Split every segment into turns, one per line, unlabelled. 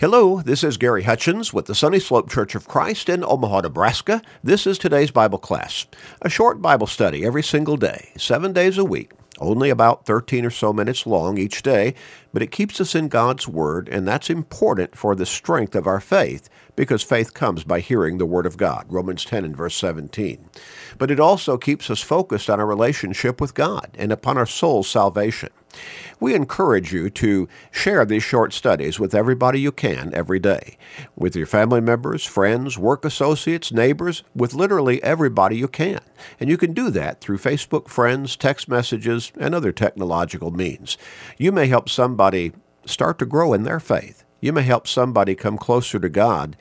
Hello, this is Gary Hutchins with the Sunny Slope Church of Christ in Omaha, Nebraska. This is today's Bible class, a short Bible study every single day, seven days a week, only about 13 or so minutes long each day, but it keeps us in God's Word, and that's important for the strength of our faith, because faith comes by hearing the Word of God, Romans 10 and verse 17. But it also keeps us focused on our relationship with God and upon our soul's salvation. We encourage you to share these short studies with everybody you can every day, with your family members, friends, work associates, neighbors, with literally everybody you can. And you can do that through Facebook friends, text messages, and other technological means. You may help somebody start to grow in their faith. You may help somebody come closer to God.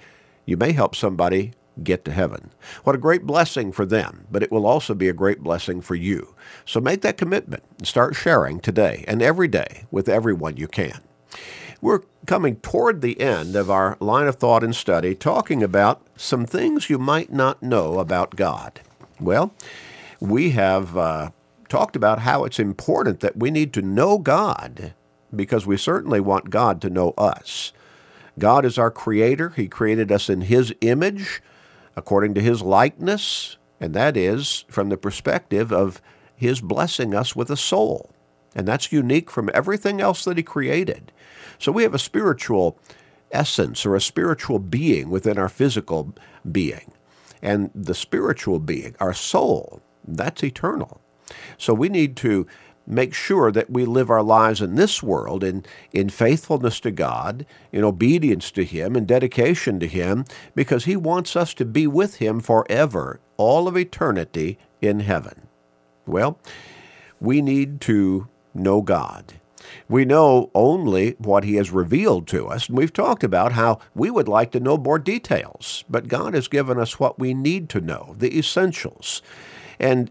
You may help somebody get to heaven. What a great blessing for them, but it will also be a great blessing for you. So make that commitment and start sharing today and every day with everyone you can. We're coming toward the end of our line of thought and study talking about some things you might not know about God. Well, we have uh, talked about how it's important that we need to know God because we certainly want God to know us. God is our creator. He created us in His image according to his likeness, and that is from the perspective of his blessing us with a soul. And that's unique from everything else that he created. So we have a spiritual essence or a spiritual being within our physical being. And the spiritual being, our soul, that's eternal. So we need to make sure that we live our lives in this world in, in faithfulness to God, in obedience to Him, in dedication to Him, because He wants us to be with Him forever, all of eternity in heaven. Well, we need to know God. We know only what He has revealed to us, and we've talked about how we would like to know more details, but God has given us what we need to know, the essentials. And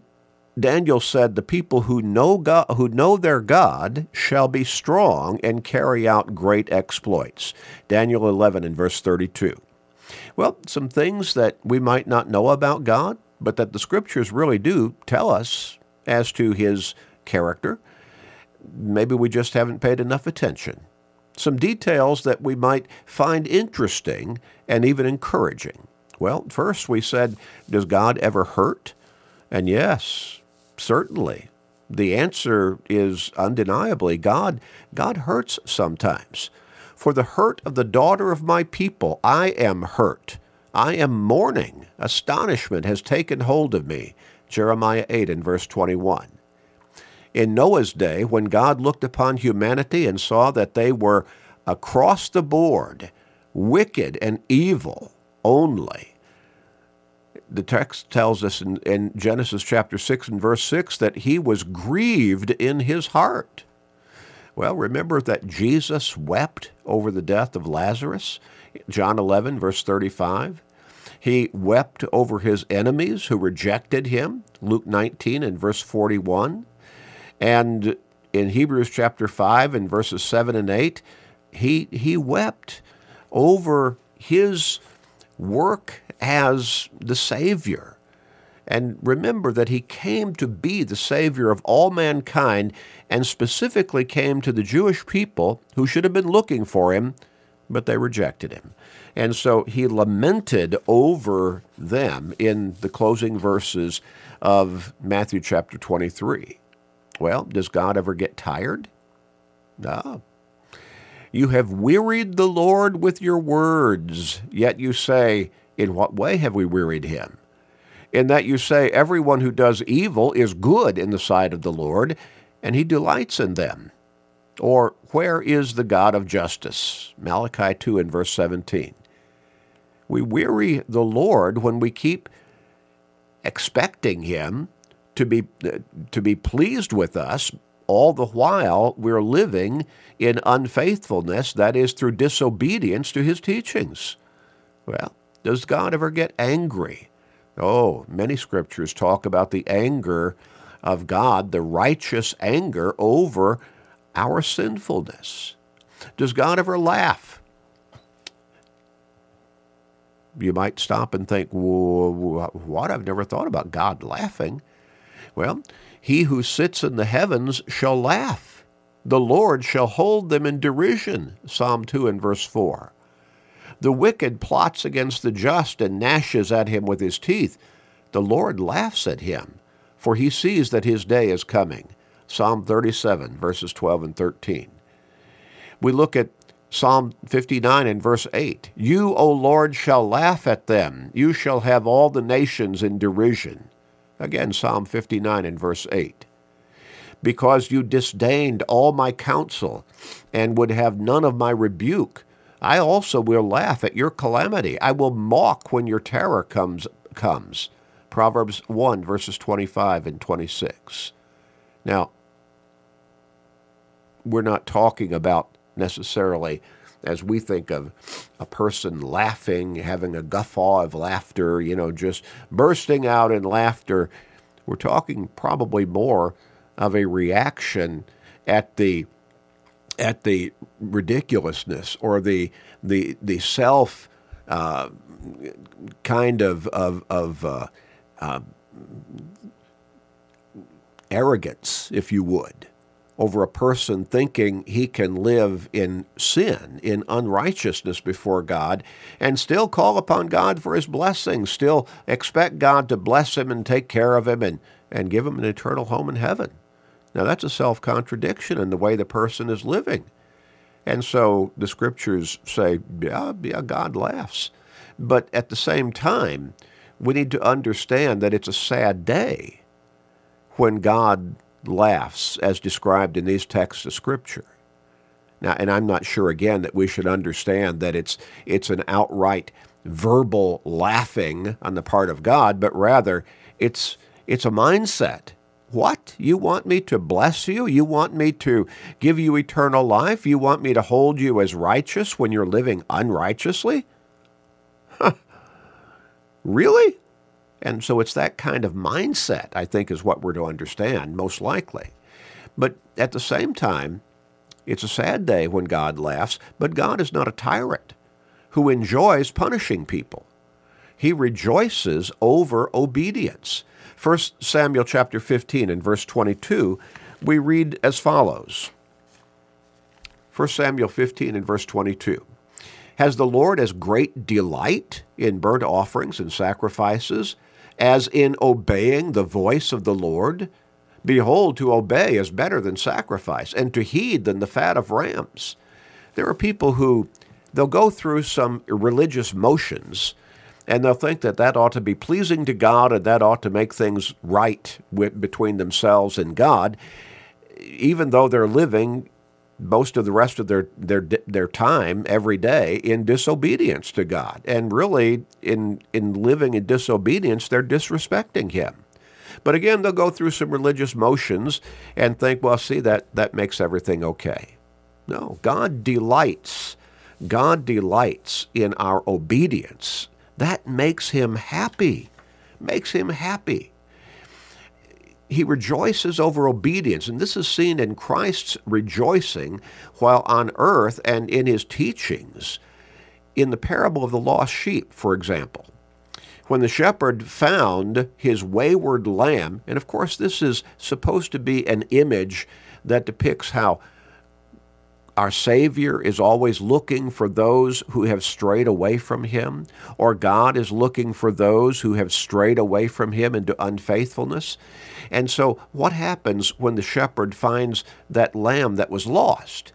Daniel said, "The people who know God, who know their God, shall be strong and carry out great exploits." Daniel 11 and verse 32. Well, some things that we might not know about God, but that the scriptures really do tell us as to his character. Maybe we just haven't paid enough attention. Some details that we might find interesting and even encouraging. Well, first we said, does God ever hurt? And yes, Certainly. The answer is undeniably God. God hurts sometimes. For the hurt of the daughter of my people, I am hurt. I am mourning. Astonishment has taken hold of me. Jeremiah 8 and verse 21. In Noah's day, when God looked upon humanity and saw that they were across the board wicked and evil only, the text tells us in, in, Genesis chapter 6 and verse 6 that he was grieved in his heart. Well, remember that Jesus wept over the death of Lazarus, John 11, verse 35. He wept over his enemies who rejected him, Luke 19 and verse 41. And in Hebrews chapter 5 and verses 7 and 8, he, he wept over his work as the Savior. And remember that he came to be the Savior of all mankind and specifically came to the Jewish people who should have been looking for him, but they rejected him. And so he lamented over them in the closing verses of Matthew chapter 23. Well, does God ever get tired? No. You have wearied the Lord with your words, yet you say, in what way have we wearied him? In that you say, Everyone who does evil is good in the sight of the Lord, and he delights in them. Or, Where is the God of justice? Malachi 2 and verse 17. We weary the Lord when we keep expecting him to be, to be pleased with us all the while we're living in unfaithfulness, that is, through disobedience to his teachings. Well, does God ever get angry? Oh, many scriptures talk about the anger of God, the righteous anger over our sinfulness. Does God ever laugh? You might stop and think, what? I've never thought about God laughing. Well, he who sits in the heavens shall laugh. The Lord shall hold them in derision. Psalm 2 and verse 4. The wicked plots against the just and gnashes at him with his teeth. The Lord laughs at him, for he sees that his day is coming. Psalm 37, verses 12 and 13. We look at Psalm 59 and verse 8 You, O Lord, shall laugh at them. You shall have all the nations in derision. Again, Psalm 59 and verse 8. Because you disdained all my counsel and would have none of my rebuke, I also will laugh at your calamity. I will mock when your terror comes. comes. Proverbs 1, verses 25 and 26. Now, we're not talking about necessarily as we think of a person laughing, having a guffaw of laughter, you know, just bursting out in laughter. We're talking probably more of a reaction at the at the ridiculousness or the the the self uh, kind of of, of uh, uh, arrogance, if you would, over a person thinking he can live in sin, in unrighteousness before God, and still call upon God for his blessings, still expect God to bless him and take care of him and, and give him an eternal home in heaven. Now, that's a self contradiction in the way the person is living. And so the scriptures say, yeah, yeah, God laughs. But at the same time, we need to understand that it's a sad day when God laughs as described in these texts of Scripture. Now, and I'm not sure again that we should understand that it's it's an outright verbal laughing on the part of God, but rather it's it's a mindset. What? You want me to bless you? You want me to give you eternal life? You want me to hold you as righteous when you're living unrighteously? Huh. Really? And so it's that kind of mindset, I think, is what we're to understand, most likely. But at the same time, it's a sad day when God laughs, but God is not a tyrant who enjoys punishing people. He rejoices over obedience. 1 Samuel chapter 15 and verse 22, we read as follows. 1 Samuel 15 and verse 22. Has the Lord as great delight in burnt offerings and sacrifices as in obeying the voice of the Lord? Behold, to obey is better than sacrifice, and to heed than the fat of rams. There are people who they'll go through some religious motions and they'll think that that ought to be pleasing to God and that ought to make things right with, between themselves and God, even though they're living most of the rest of their their their time every day in disobedience to God. And really in in living in disobedience, they're disrespecting him. But again, they'll go through some religious motions and think, well, see that that makes everything okay. No, God delights. God delights in our obedience. That makes him happy. Makes him happy he rejoices over obedience. And this is seen in Christ's rejoicing while on earth and in his teachings. In the parable of the lost sheep, for example, when the shepherd found his wayward lamb, and of course, this is supposed to be an image that depicts how our Savior is always looking for those who have strayed away from Him, or God is looking for those who have strayed away from Him into unfaithfulness. And so, what happens when the shepherd finds that lamb that was lost?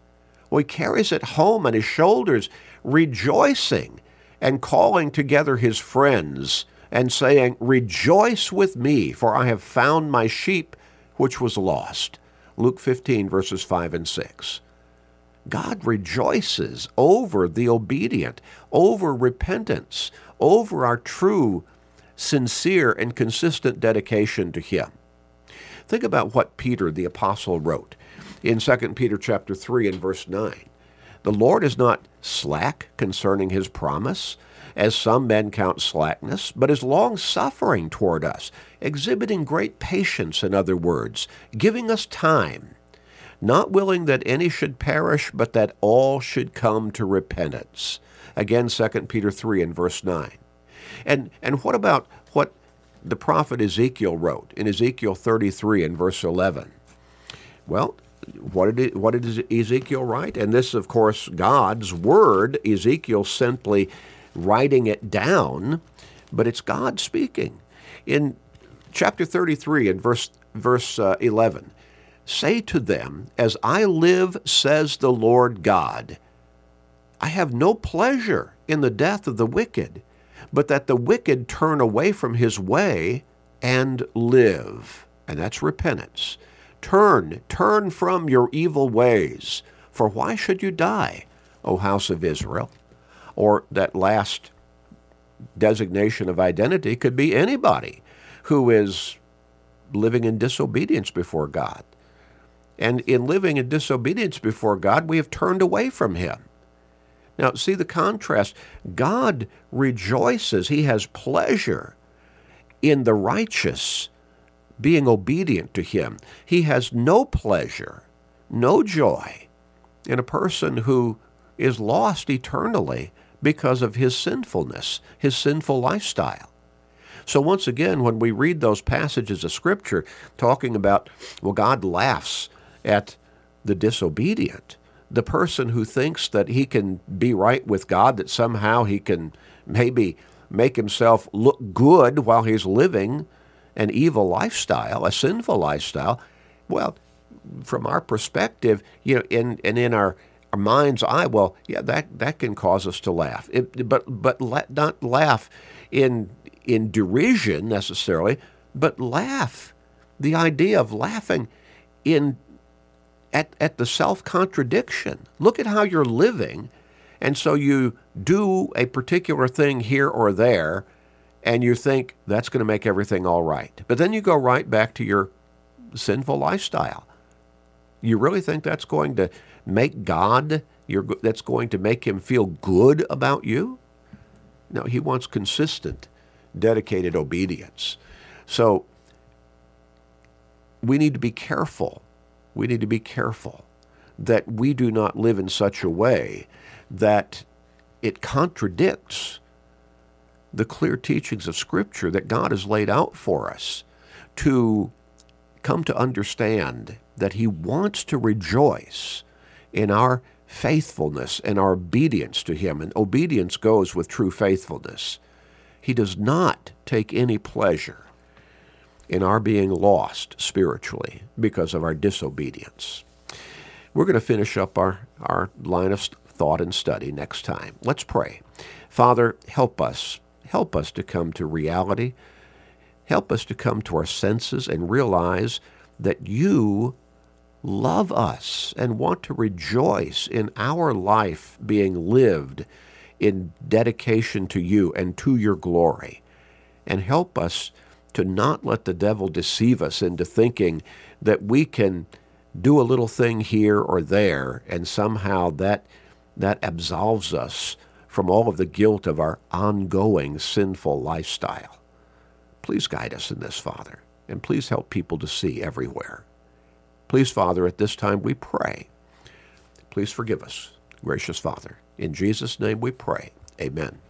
Well, he carries it home on his shoulders, rejoicing and calling together his friends and saying, Rejoice with me, for I have found my sheep which was lost. Luke 15, verses 5 and 6. God rejoices over the obedient, over repentance, over our true, sincere, and consistent dedication to Him. Think about what Peter the apostle wrote in 2 Peter chapter 3 and verse 9. The Lord is not slack concerning his promise, as some men count slackness, but is long suffering toward us, exhibiting great patience, in other words, giving us time not willing that any should perish, but that all should come to repentance. Again, 2 Peter 3 and verse 9. And, and what about what the prophet Ezekiel wrote in Ezekiel 33 and verse 11? Well, what did, what did Ezekiel write? And this, of course, God's word, Ezekiel simply writing it down, but it's God speaking. In chapter 33 and verse, verse uh, 11, say to them, As I live, says the Lord God, I have no pleasure in the death of the wicked, but that the wicked turn away from his way and live. And that's repentance. Turn, turn from your evil ways. For why should you die, O house of Israel? Or that last designation of identity could be anybody who is living in disobedience before God. And in living in disobedience before God, we have turned away from Him. Now, see the contrast. God rejoices, He has pleasure in the righteous being obedient to Him. He has no pleasure, no joy in a person who is lost eternally because of his sinfulness, his sinful lifestyle. So, once again, when we read those passages of Scripture talking about, well, God laughs at the disobedient, the person who thinks that he can be right with God, that somehow he can maybe make himself look good while he's living an evil lifestyle, a sinful lifestyle, well, from our perspective, you know, in and in our, our mind's eye, well, yeah, that that can cause us to laugh. It, but but la- not laugh in in derision necessarily, but laugh. The idea of laughing in at at the self contradiction. Look at how you're living, and so you do a particular thing here or there and you think that's going to make everything all right. But then you go right back to your sinful lifestyle. You really think that's going to make God, that's going to make him feel good about you? No, he wants consistent, dedicated obedience. So we need to be careful. We need to be careful that we do not live in such a way that it contradicts the clear teachings of Scripture that God has laid out for us to come to understand that He wants to rejoice in our faithfulness and our obedience to Him. And obedience goes with true faithfulness. He does not take any pleasure in our being lost spiritually because of our disobedience. We're going to finish up our, our line of thought and study next time. Let's pray. Father, help us Help us to come to reality. Help us to come to our senses and realize that you love us and want to rejoice in our life being lived in dedication to you and to your glory. And help us to not let the devil deceive us into thinking that we can do a little thing here or there and somehow that that absolves us from all of the guilt of our ongoing sinful lifestyle. Please guide us in this, Father, and please help people to see everywhere. Please, Father, at this time we pray. Please forgive us, gracious Father. In Jesus' name we pray. Amen.